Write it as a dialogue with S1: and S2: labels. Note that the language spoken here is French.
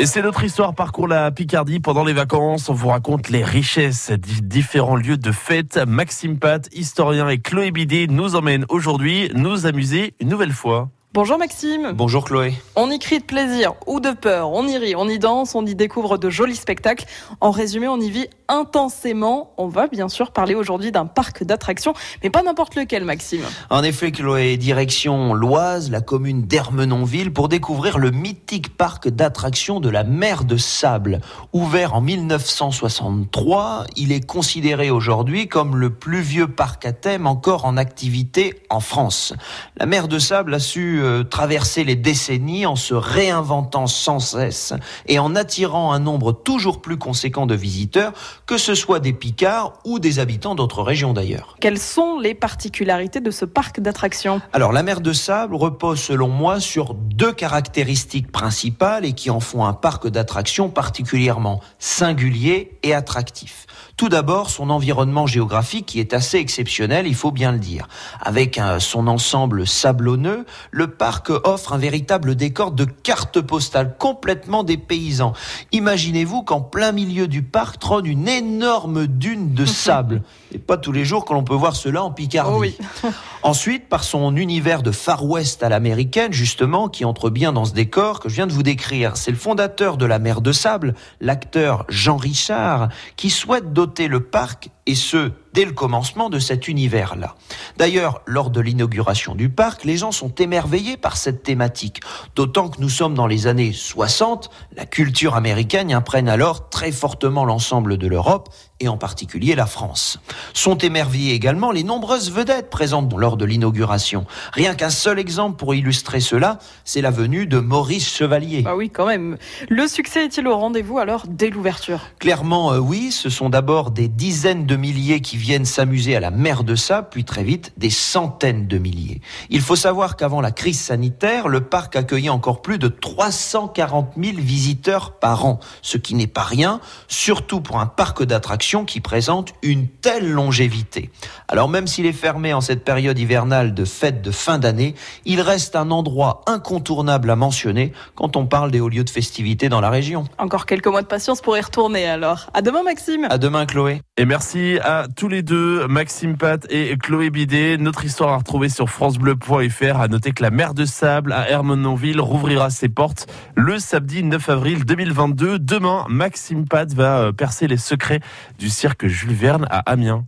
S1: Et c'est notre histoire parcours la Picardie pendant les vacances. On vous raconte les richesses des différents lieux de fête. Maxime Pat, historien et Chloé Bidet nous emmènent aujourd'hui nous amuser une nouvelle fois.
S2: Bonjour Maxime.
S3: Bonjour Chloé.
S2: On y crie de plaisir ou de peur, on y rit, on y danse, on y découvre de jolis spectacles. En résumé, on y vit intensément. On va bien sûr parler aujourd'hui d'un parc d'attractions, mais pas n'importe lequel Maxime.
S3: En effet Chloé, direction l'Oise, la commune d'Ermenonville, pour découvrir le mythique parc d'attractions de la mer de Sable. Ouvert en 1963, il est considéré aujourd'hui comme le plus vieux parc à thème encore en activité en France. La mer de Sable a su euh, traverser les décennies en se réinventant sans cesse et en attirant un nombre toujours plus conséquent de visiteurs, que ce soit des Picards ou des habitants d'autres régions d'ailleurs.
S2: Quelles sont les particularités de ce parc d'attractions?
S3: Alors la mer de Sable repose selon moi sur deux caractéristiques principales et qui en font un parc d'attractions particulièrement singulier et attractif. Tout d'abord, son environnement géographique qui est assez exceptionnel, il faut bien le dire. Avec un, son ensemble sablonneux, le parc offre un véritable décor de carte postale complètement dépaysant. Imaginez-vous qu'en plein milieu du parc trône une énorme dune de sable. Et pas tous les jours que l'on peut voir cela en Picardie.
S2: Oh oui.
S3: Ensuite, par son univers de Far West à l'américaine, justement, qui entre bien dans ce décor que je viens de vous décrire. C'est le fondateur de la mer de sable, l'acteur Jean Richard, qui souhaite doter le parc, et ce, dès le commencement de cet univers-là. D'ailleurs, lors de l'inauguration du parc, les gens sont émerveillés par cette thématique, d'autant que nous sommes dans les années 60, la culture américaine imprègne alors très fortement l'ensemble de l'Europe, et en particulier la France. Sont émerveillés également les nombreuses vedettes présentes lors de l'inauguration. Rien qu'un seul exemple pour illustrer cela, c'est la venue de Maurice Chevalier.
S2: Bah oui, quand même. Le succès est-il au rendez-vous alors dès l'ouverture?
S3: Clairement, euh, oui, ce sont d'abord des dizaines de milliers qui viennent s'amuser à la mer de sable, puis très vite des centaines de milliers. Il faut savoir qu'avant la crise sanitaire, le parc accueillait encore plus de 340 000 visiteurs par an, ce qui n'est pas rien, surtout pour un parc d'attractions qui présente une telle longévité. Alors même s'il est fermé en cette période hivernale de fête de fin d'année, il reste un endroit incontournable à mentionner quand on parle des hauts lieux de festivités dans la région.
S2: Encore quelques mois de patience pour y retourner alors. À demain Maxime.
S3: À demain Chloé.
S1: Et merci à tous les deux, Maxime Pat et Chloé Bidet. Notre histoire à retrouver sur francebleu.fr. À noter que la mer de sable à Hermenonville rouvrira ses portes le samedi 9 avril 2022. Demain, Maxime Pat va euh, percer les secrets du cirque Jules Verne à Amiens.